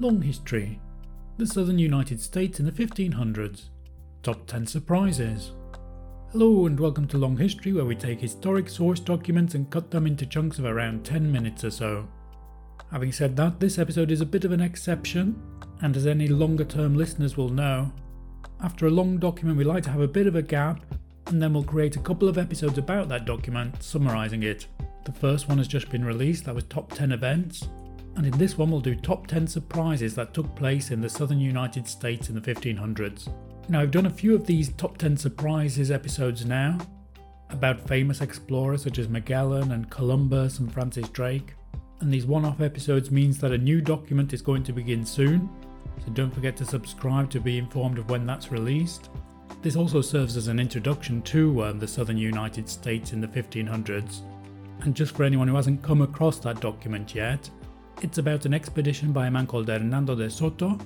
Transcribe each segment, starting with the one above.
Long History The Southern United States in the 1500s. Top 10 Surprises. Hello and welcome to Long History, where we take historic source documents and cut them into chunks of around 10 minutes or so. Having said that, this episode is a bit of an exception, and as any longer term listeners will know, after a long document, we like to have a bit of a gap, and then we'll create a couple of episodes about that document, summarising it. The first one has just been released, that was Top 10 Events, and in this one, we'll do top 10 surprises that took place in the southern United States in the 1500s. Now, I've done a few of these top 10 surprises episodes now about famous explorers such as Magellan and Columbus and Francis Drake. And these one off episodes means that a new document is going to begin soon, so don't forget to subscribe to be informed of when that's released. This also serves as an introduction to um, the southern United States in the 1500s. And just for anyone who hasn't come across that document yet, it's about an expedition by a man called Hernando de Soto.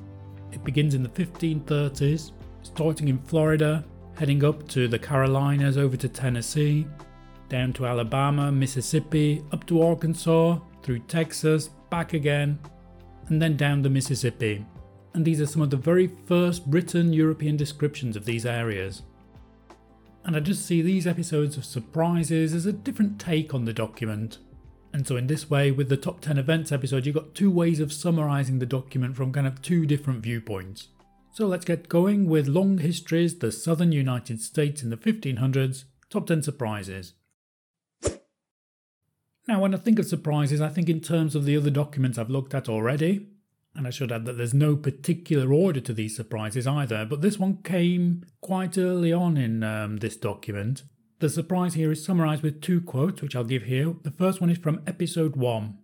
It begins in the 1530s, starting in Florida, heading up to the Carolinas, over to Tennessee, down to Alabama, Mississippi, up to Arkansas, through Texas, back again, and then down the Mississippi. And these are some of the very first written European descriptions of these areas. And I just see these episodes of surprises as a different take on the document. And so, in this way, with the top 10 events episode, you've got two ways of summarizing the document from kind of two different viewpoints. So, let's get going with Long Histories, the Southern United States in the 1500s, top 10 surprises. Now, when I think of surprises, I think in terms of the other documents I've looked at already. And I should add that there's no particular order to these surprises either, but this one came quite early on in um, this document. The surprise here is summarized with two quotes, which I'll give here. The first one is from episode 1.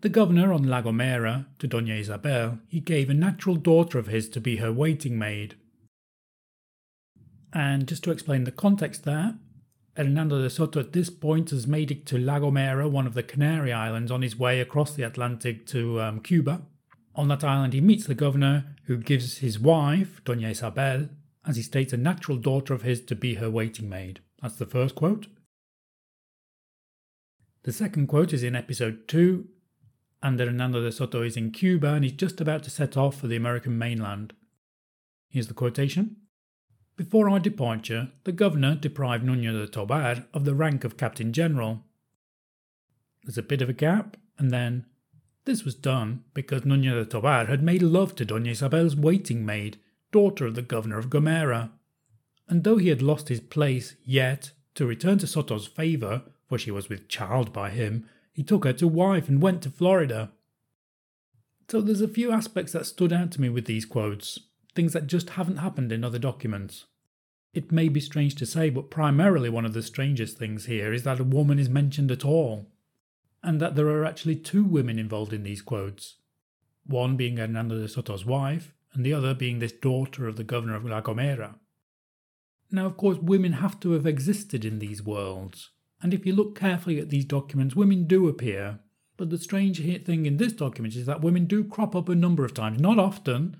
The governor on La Gomera, to Doña Isabel, he gave a natural daughter of his to be her waiting maid. And just to explain the context there, Hernando de Soto at this point has made it to La Gomera, one of the Canary Islands, on his way across the Atlantic to um, Cuba. On that island, he meets the governor, who gives his wife, Doña Isabel, as he states, a natural daughter of his to be her waiting maid. That's the first quote. The second quote is in episode 2, and Hernando de Soto is in Cuba and he's just about to set off for the American mainland. Here's the quotation. Before our departure, the governor deprived Nuño de Tobar of the rank of captain general. There's a bit of a gap, and then this was done because Nuño de Tobar had made love to Doña Isabel's waiting maid, daughter of the governor of Gomera. And though he had lost his place, yet, to return to Soto's favour, for she was with child by him, he took her to wife and went to Florida. So there's a few aspects that stood out to me with these quotes things that just haven't happened in other documents. It may be strange to say, but primarily one of the strangest things here is that a woman is mentioned at all, and that there are actually two women involved in these quotes. One being Hernando de Soto's wife, and the other being this daughter of the governor of La Gomera. Now, of course, women have to have existed in these worlds, and if you look carefully at these documents, women do appear. But the strange thing in this document is that women do crop up a number of times, not often,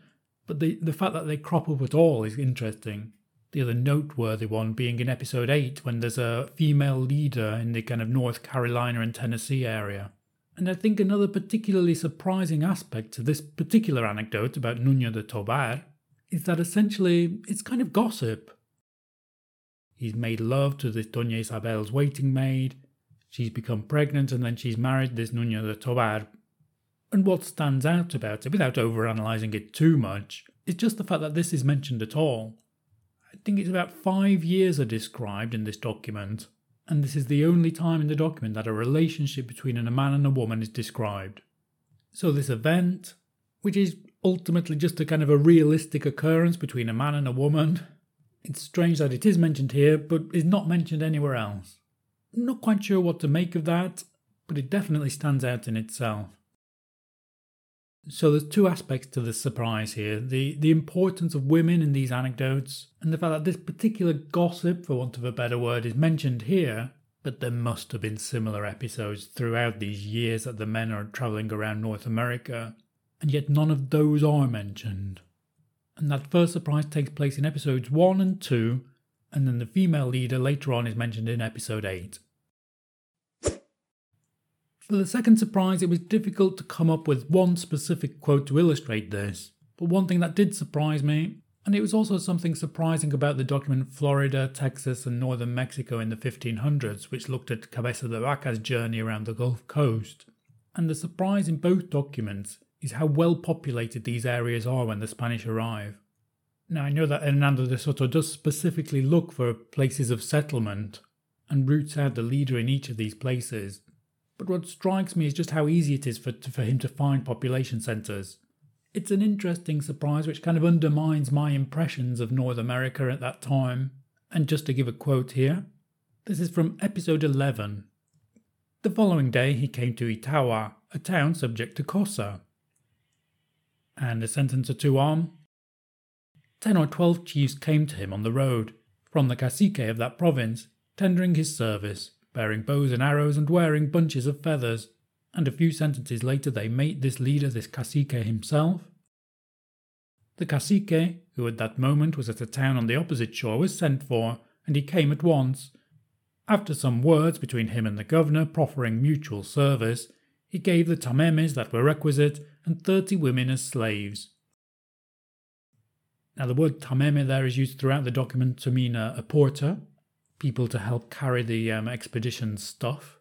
but the, the fact that they crop up at all is interesting. The other noteworthy one being in episode 8 when there's a female leader in the kind of North Carolina and Tennessee area. And I think another particularly surprising aspect to this particular anecdote about Nuño de Tobar is that essentially it's kind of gossip. He's made love to this Doña Isabel's waiting maid, she's become pregnant, and then she's married this Nuño de Tobar and what stands out about it, without overanalyzing it too much, is just the fact that this is mentioned at all. I think it's about five years are described in this document, and this is the only time in the document that a relationship between a man and a woman is described. So, this event, which is ultimately just a kind of a realistic occurrence between a man and a woman, it's strange that it is mentioned here, but is not mentioned anywhere else. I'm not quite sure what to make of that, but it definitely stands out in itself. So there's two aspects to this surprise here. The the importance of women in these anecdotes and the fact that this particular gossip, for want of a better word, is mentioned here, but there must have been similar episodes throughout these years that the men are travelling around North America, and yet none of those are mentioned. And that first surprise takes place in episodes 1 and 2, and then the female leader later on is mentioned in episode 8. For the second surprise, it was difficult to come up with one specific quote to illustrate this. But one thing that did surprise me, and it was also something surprising about the document Florida, Texas, and northern Mexico in the 1500s, which looked at Cabeza de Vaca's journey around the Gulf Coast. And the surprise in both documents is how well populated these areas are when the Spanish arrive. Now, I know that Hernando de Soto does specifically look for places of settlement and roots out the leader in each of these places, but what strikes me is just how easy it is for, for him to find population centres. It's an interesting surprise which kind of undermines my impressions of North America at that time. And just to give a quote here, this is from episode 11. The following day he came to Itawa, a town subject to Cosa. And a sentence or two on. Ten or twelve chiefs came to him on the road, from the cacique of that province, tendering his service bearing bows and arrows and wearing bunches of feathers, and a few sentences later they mate this leader, this cacique himself. The cacique, who at that moment was at a town on the opposite shore, was sent for, and he came at once. After some words between him and the governor proffering mutual service, he gave the tamemes that were requisite and thirty women as slaves. Now, the word tameme there is used throughout the document to mean a, a porter, people to help carry the um, expedition stuff.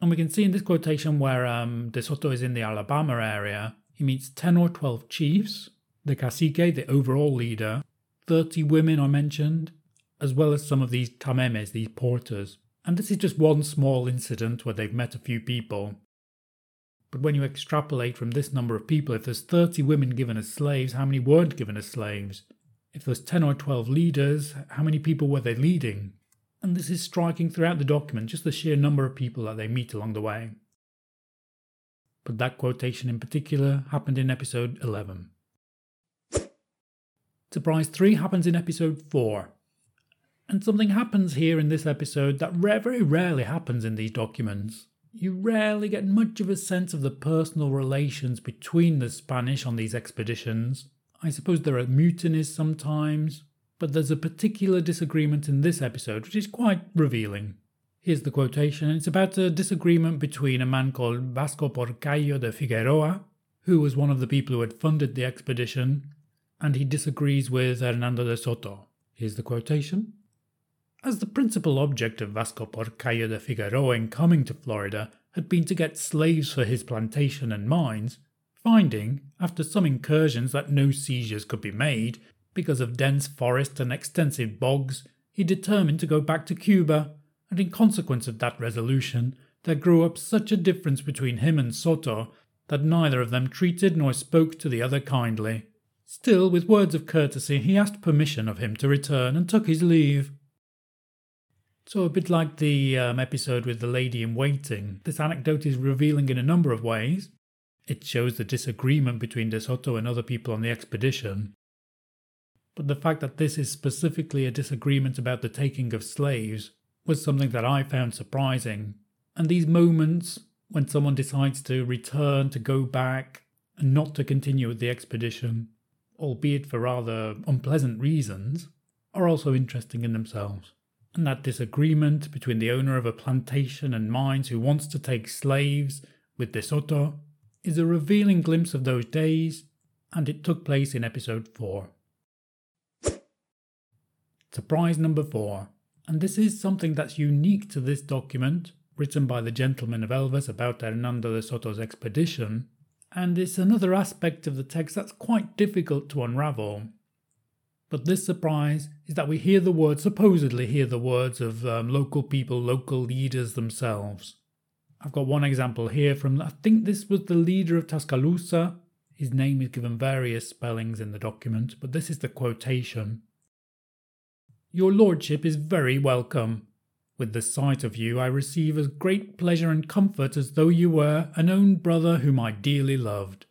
And we can see in this quotation where um, De Soto is in the Alabama area, he meets 10 or 12 chiefs, the cacique, the overall leader, 30 women are mentioned, as well as some of these tamemes, these porters. And this is just one small incident where they've met a few people. But when you extrapolate from this number of people, if there's 30 women given as slaves, how many weren't given as slaves? If there's 10 or 12 leaders, how many people were they leading? And this is striking throughout the document, just the sheer number of people that they meet along the way. But that quotation in particular happened in episode 11. Surprise 3 happens in episode 4. And something happens here in this episode that very rarely happens in these documents. You rarely get much of a sense of the personal relations between the Spanish on these expeditions, I suppose there are mutinies sometimes, but there's a particular disagreement in this episode which is quite revealing. Here's the quotation. It's about a disagreement between a man called Vasco Porcallo de Figueroa, who was one of the people who had funded the expedition, and he disagrees with Hernando de Soto. Here's the quotation. As the principal object of Vasco Porcallo de Figueroa in coming to Florida had been to get slaves for his plantation and mines, Finding, after some incursions, that no seizures could be made because of dense forests and extensive bogs, he determined to go back to Cuba, and in consequence of that resolution, there grew up such a difference between him and Soto that neither of them treated nor spoke to the other kindly. Still, with words of courtesy, he asked permission of him to return and took his leave. So, a bit like the um, episode with the lady in waiting, this anecdote is revealing in a number of ways. It shows the disagreement between De Soto and other people on the expedition. But the fact that this is specifically a disagreement about the taking of slaves was something that I found surprising. And these moments when someone decides to return, to go back, and not to continue with the expedition, albeit for rather unpleasant reasons, are also interesting in themselves. And that disagreement between the owner of a plantation and mines who wants to take slaves with De Soto is a revealing glimpse of those days, and it took place in episode 4. Surprise number 4, and this is something that's unique to this document, written by the Gentleman of Elvas about Hernando de Soto's expedition, and it's another aspect of the text that's quite difficult to unravel. But this surprise is that we hear the words, supposedly hear the words of um, local people, local leaders themselves. I've got one example here from, I think this was the leader of Tuscaloosa. His name is given various spellings in the document, but this is the quotation. Your lordship is very welcome. With the sight of you, I receive as great pleasure and comfort as though you were an own brother whom I dearly loved.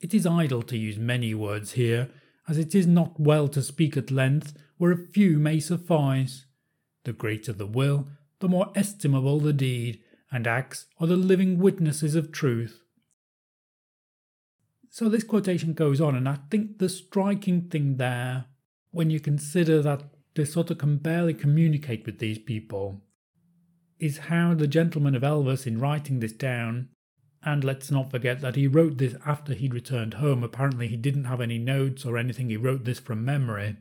It is idle to use many words here, as it is not well to speak at length where a few may suffice. The greater the will, the more estimable the deed, and acts are the living witnesses of truth. So this quotation goes on, and I think the striking thing there, when you consider that De Soto can barely communicate with these people, is how the gentleman of Elvas, in writing this down, and let's not forget that he wrote this after he'd returned home. Apparently, he didn't have any notes or anything, he wrote this from memory.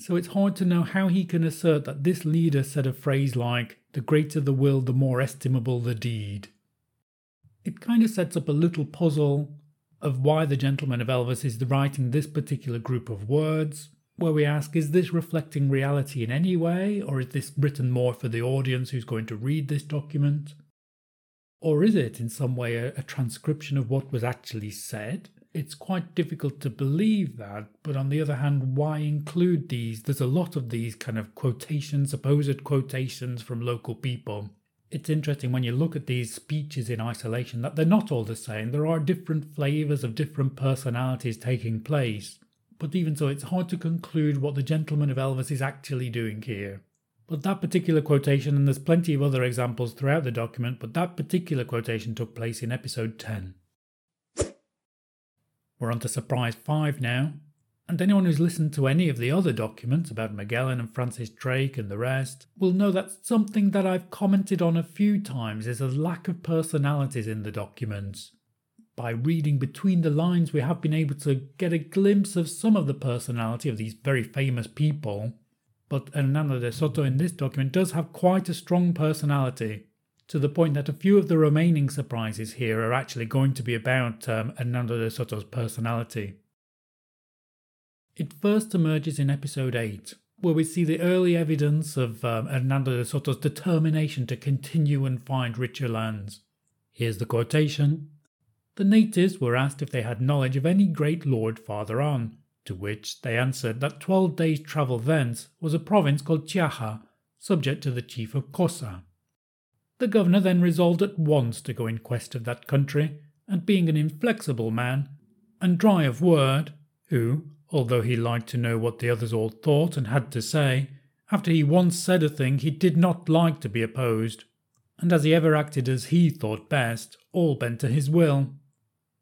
So it's hard to know how he can assert that this leader said a phrase like, the greater the will, the more estimable the deed. It kind of sets up a little puzzle of why the gentleman of Elvas is writing this particular group of words, where we ask, is this reflecting reality in any way, or is this written more for the audience who's going to read this document? Or is it in some way a, a transcription of what was actually said? It's quite difficult to believe that, but on the other hand, why include these? There's a lot of these kind of quotations, supposed quotations from local people. It's interesting when you look at these speeches in isolation that they're not all the same. There are different flavours of different personalities taking place. But even so, it's hard to conclude what the gentleman of Elvas is actually doing here. But that particular quotation, and there's plenty of other examples throughout the document, but that particular quotation took place in episode 10. We're on to surprise 5 now, and anyone who's listened to any of the other documents about Magellan and Francis Drake and the rest will know that something that I've commented on a few times is a lack of personalities in the documents. By reading between the lines, we have been able to get a glimpse of some of the personality of these very famous people, but Hernando de Soto in this document does have quite a strong personality, to the point that a few of the remaining surprises here are actually going to be about um, Hernando de Soto's personality. It first emerges in episode 8, where we see the early evidence of um, Hernando de Soto's determination to continue and find richer lands. Here's the quotation The natives were asked if they had knowledge of any great lord farther on, to which they answered that twelve days' travel thence was a province called Chiaha, subject to the chief of Cosa. The governor then resolved at once to go in quest of that country, and being an inflexible man, and dry of word, who, although he liked to know what the others all thought and had to say, after he once said a thing he did not like to be opposed, and as he ever acted as he thought best, all bent to his will.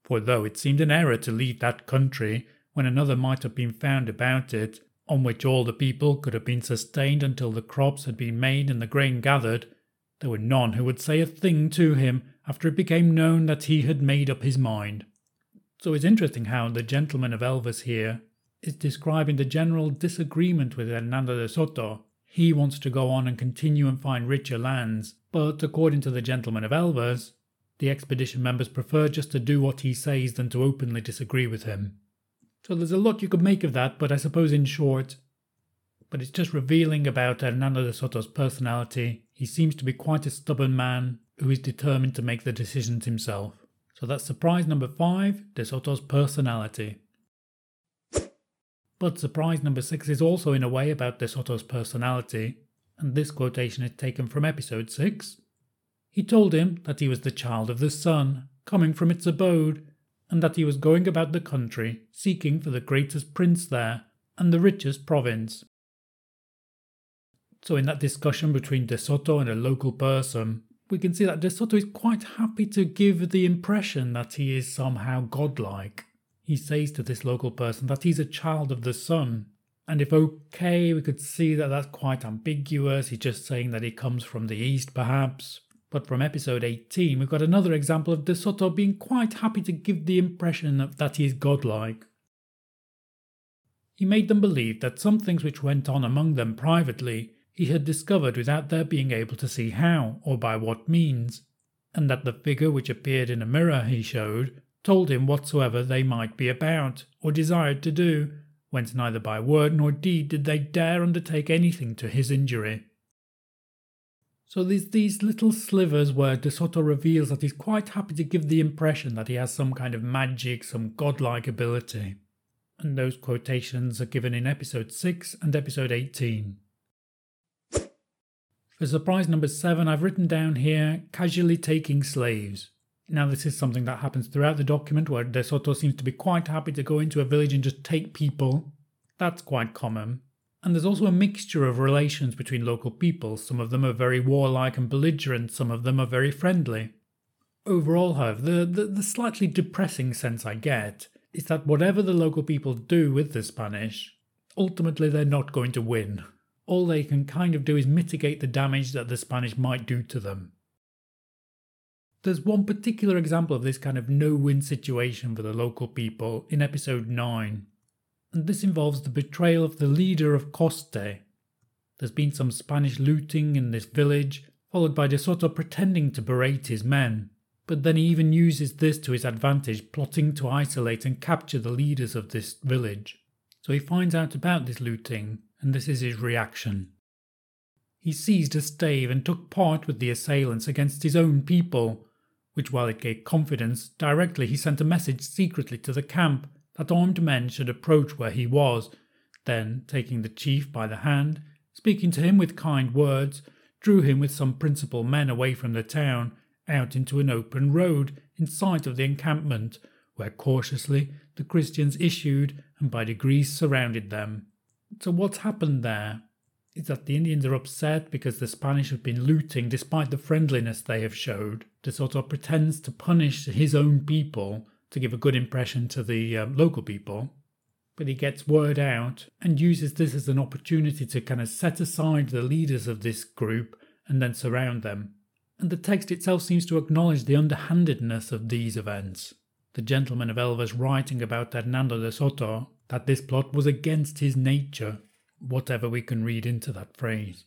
For though it seemed an error to leave that country when another might have been found about it, on which all the people could have been sustained until the crops had been made and the grain gathered, there were none who would say a thing to him after it became known that he had made up his mind. So it's interesting how the gentleman of Elvas here is describing the general disagreement with Hernando de Soto. He wants to go on and continue and find richer lands, but according to the gentleman of Elvas, the expedition members prefer just to do what he says than to openly disagree with him. So there's a lot you could make of that, but I suppose in short, but it's just revealing about Hernando de Soto's personality. He seems to be quite a stubborn man who is determined to make the decisions himself. So that's surprise number five, De Soto's personality. But surprise number six is also in a way about De Soto's personality, and this quotation is taken from episode six. He told him that he was the child of the sun, coming from its abode, and that he was going about the country seeking for the greatest prince there and the richest province. So, in that discussion between De Soto and a local person, we can see that De Soto is quite happy to give the impression that he is somehow godlike. He says to this local person that he's a child of the sun. And if okay, we could see that that's quite ambiguous. He's just saying that he comes from the east, perhaps. But from episode 18, we've got another example of De Soto being quite happy to give the impression that he is godlike. He made them believe that some things which went on among them privately he had discovered without their being able to see how or by what means, and that the figure which appeared in a mirror he showed told him whatsoever they might be about or desired to do, whence neither by word nor deed did they dare undertake anything to his injury. So there's these little slivers where De Soto reveals that he's quite happy to give the impression that he has some kind of magic, some godlike ability. And those quotations are given in episode 6 and episode 18. For surprise number 7, I've written down here casually taking slaves. Now, this is something that happens throughout the document where De Soto seems to be quite happy to go into a village and just take people. That's quite common. And there's also a mixture of relations between local people. Some of them are very warlike and belligerent, some of them are very friendly. Overall, however, the, the, the slightly depressing sense I get is that whatever the local people do with the Spanish, ultimately they're not going to win. All they can kind of do is mitigate the damage that the Spanish might do to them. There's one particular example of this kind of no win situation for the local people in episode 9, and this involves the betrayal of the leader of Coste. There's been some Spanish looting in this village, followed by De Soto pretending to berate his men, but then he even uses this to his advantage, plotting to isolate and capture the leaders of this village. So he finds out about this looting, and this is his reaction. He seized a stave and took part with the assailants against his own people, which, while it gave confidence, directly he sent a message secretly to the camp that armed men should approach where he was. Then, taking the chief by the hand, speaking to him with kind words, drew him with some principal men away from the town, out into an open road in sight of the encampment, where cautiously the Christians issued and by degrees surrounded them. So, what's happened there? is that the Indians are upset because the Spanish have been looting despite the friendliness they have showed. De Soto pretends to punish his own people to give a good impression to the um, local people, but he gets word out and uses this as an opportunity to kind of set aside the leaders of this group and then surround them. And the text itself seems to acknowledge the underhandedness of these events. The gentleman of Elvas writing about Hernando de Soto that this plot was against his nature whatever we can read into that phrase.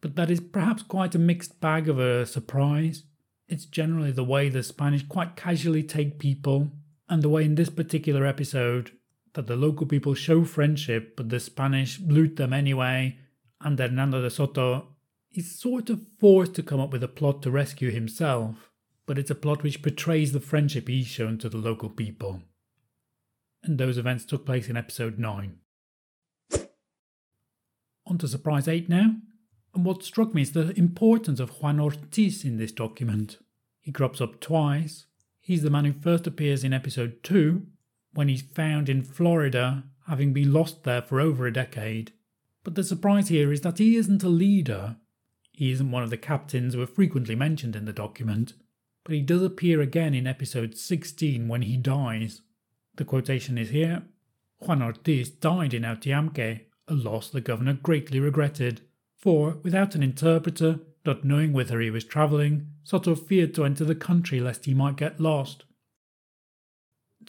But that is perhaps quite a mixed bag of a surprise. It's generally the way the Spanish quite casually take people, and the way in this particular episode that the local people show friendship, but the Spanish loot them anyway, and Hernando de Soto is sort of forced to come up with a plot to rescue himself, but it's a plot which betrays the friendship he's shown to the local people. And those events took place in episode 9. On to surprise 8 now. And what struck me is the importance of Juan Ortiz in this document. He crops up twice. He's the man who first appears in episode 2, when he's found in Florida, having been lost there for over a decade. But the surprise here is that he isn't a leader. He isn't one of the captains who are frequently mentioned in the document, but he does appear again in episode 16 when he dies. The quotation is here Juan Ortiz died in Autiamque a loss the governor greatly regretted, for, without an interpreter, not knowing whither he was travelling, Soto feared to enter the country lest he might get lost.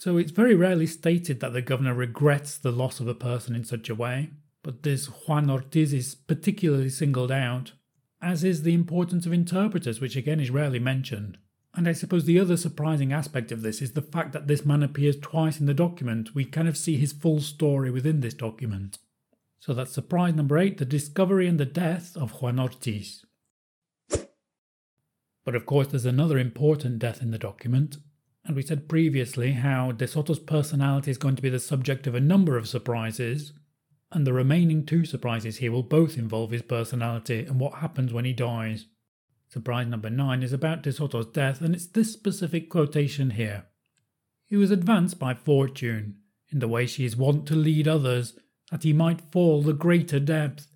So it's very rarely stated that the governor regrets the loss of a person in such a way, but this Juan Ortiz is particularly singled out, as is the importance of interpreters, which again is rarely mentioned. And I suppose the other surprising aspect of this is the fact that this man appears twice in the document. We kind of see his full story within this document. So that's surprise number eight the discovery and the death of Juan Ortiz. But of course, there's another important death in the document, and we said previously how De Soto's personality is going to be the subject of a number of surprises, and the remaining two surprises here will both involve his personality and what happens when he dies. Surprise number nine is about De Soto's death, and it's this specific quotation here. He was advanced by fortune, in the way she is wont to lead others, that he might fall the greater depth.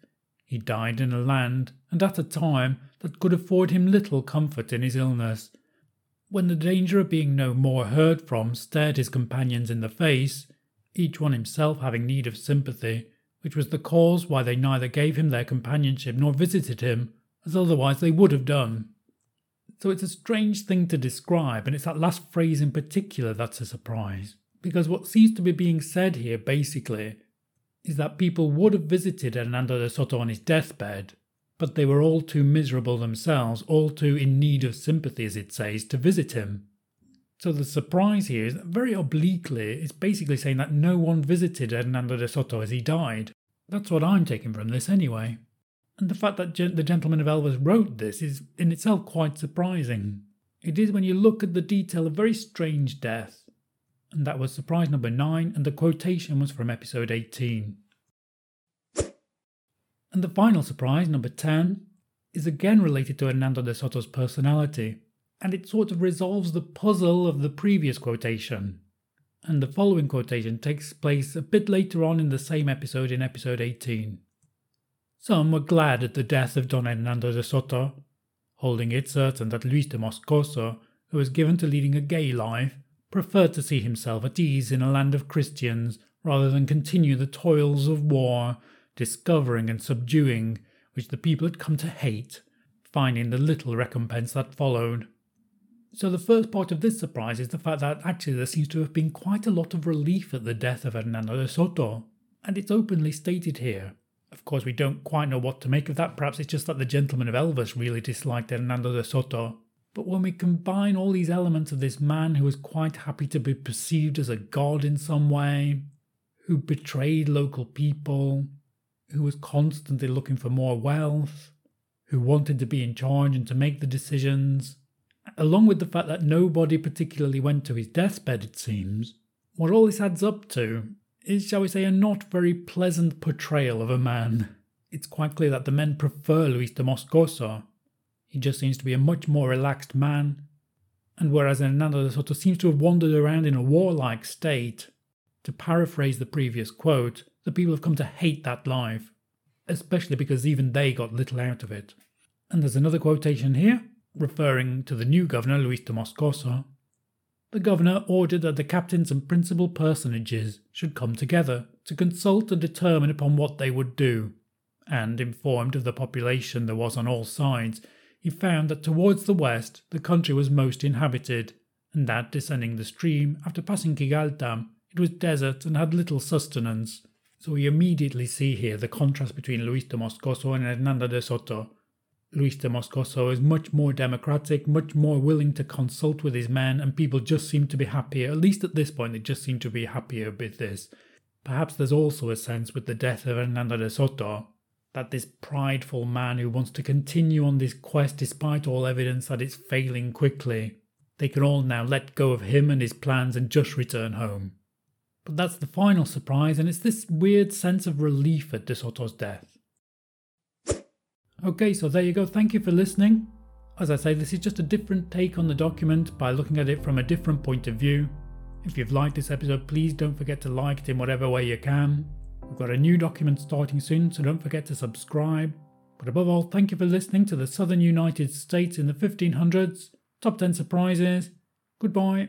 He died in a land, and at a time, that could afford him little comfort in his illness. When the danger of being no more heard from stared his companions in the face, each one himself having need of sympathy, which was the cause why they neither gave him their companionship nor visited him, as otherwise they would have done. So it's a strange thing to describe, and it's that last phrase in particular that's a surprise. Because what seems to be being said here basically is that people would have visited Hernando de Soto on his deathbed, but they were all too miserable themselves, all too in need of sympathy, as it says, to visit him. So the surprise here is that very obliquely, it's basically saying that no one visited Hernando de Soto as he died. That's what I'm taking from this anyway. And the fact that the gentleman of Elvas wrote this is in itself quite surprising. It is when you look at the detail a very strange death and that was surprise number 9, and the quotation was from episode 18. And the final surprise, number 10, is again related to Hernando de Soto's personality, and it sort of resolves the puzzle of the previous quotation. And the following quotation takes place a bit later on in the same episode in episode 18. Some were glad at the death of Don Hernando de Soto, holding it certain that Luis de Moscoso, who was given to leading a gay life, preferred to see himself at ease in a land of Christians rather than continue the toils of war, discovering and subduing which the people had come to hate, finding the little recompense that followed. So, the first part of this surprise is the fact that actually there seems to have been quite a lot of relief at the death of Hernando de Soto, and it's openly stated here. Of course, we don't quite know what to make of that. Perhaps it's just that the gentleman of Elvas really disliked Hernando de Soto. But when we combine all these elements of this man who was quite happy to be perceived as a god in some way, who betrayed local people, who was constantly looking for more wealth, who wanted to be in charge and to make the decisions, along with the fact that nobody particularly went to his deathbed, it seems, what all this adds up to is, shall we say, a not very pleasant portrayal of a man. It's quite clear that the men prefer Luis de Moscoso. He just seems to be a much more relaxed man. And whereas Hernando de Soto seems to have wandered around in a warlike state, to paraphrase the previous quote, the people have come to hate that life, especially because even they got little out of it. And there's another quotation here, referring to the new governor, Luis de Moscoso, the governor ordered that the captains and principal personages should come together to consult and determine upon what they would do. And, informed of the population there was on all sides, he found that towards the west the country was most inhabited, and that descending the stream, after passing Quigalta, it was desert and had little sustenance. So we immediately see here the contrast between Luis de Moscoso and Hernando de Soto, Luis de Moscoso is much more democratic, much more willing to consult with his men, and people just seem to be happier. At least at this point, they just seem to be happier with this. Perhaps there's also a sense with the death of Hernando de Soto that this prideful man who wants to continue on this quest despite all evidence that it's failing quickly, they can all now let go of him and his plans and just return home. But that's the final surprise, and it's this weird sense of relief at De Soto's death. Okay, so there you go. Thank you for listening. As I say, this is just a different take on the document by looking at it from a different point of view. If you've liked this episode, please don't forget to like it in whatever way you can. We've got a new document starting soon, so don't forget to subscribe. But above all, thank you for listening to the Southern United States in the 1500s, Top 10 Surprises. Goodbye.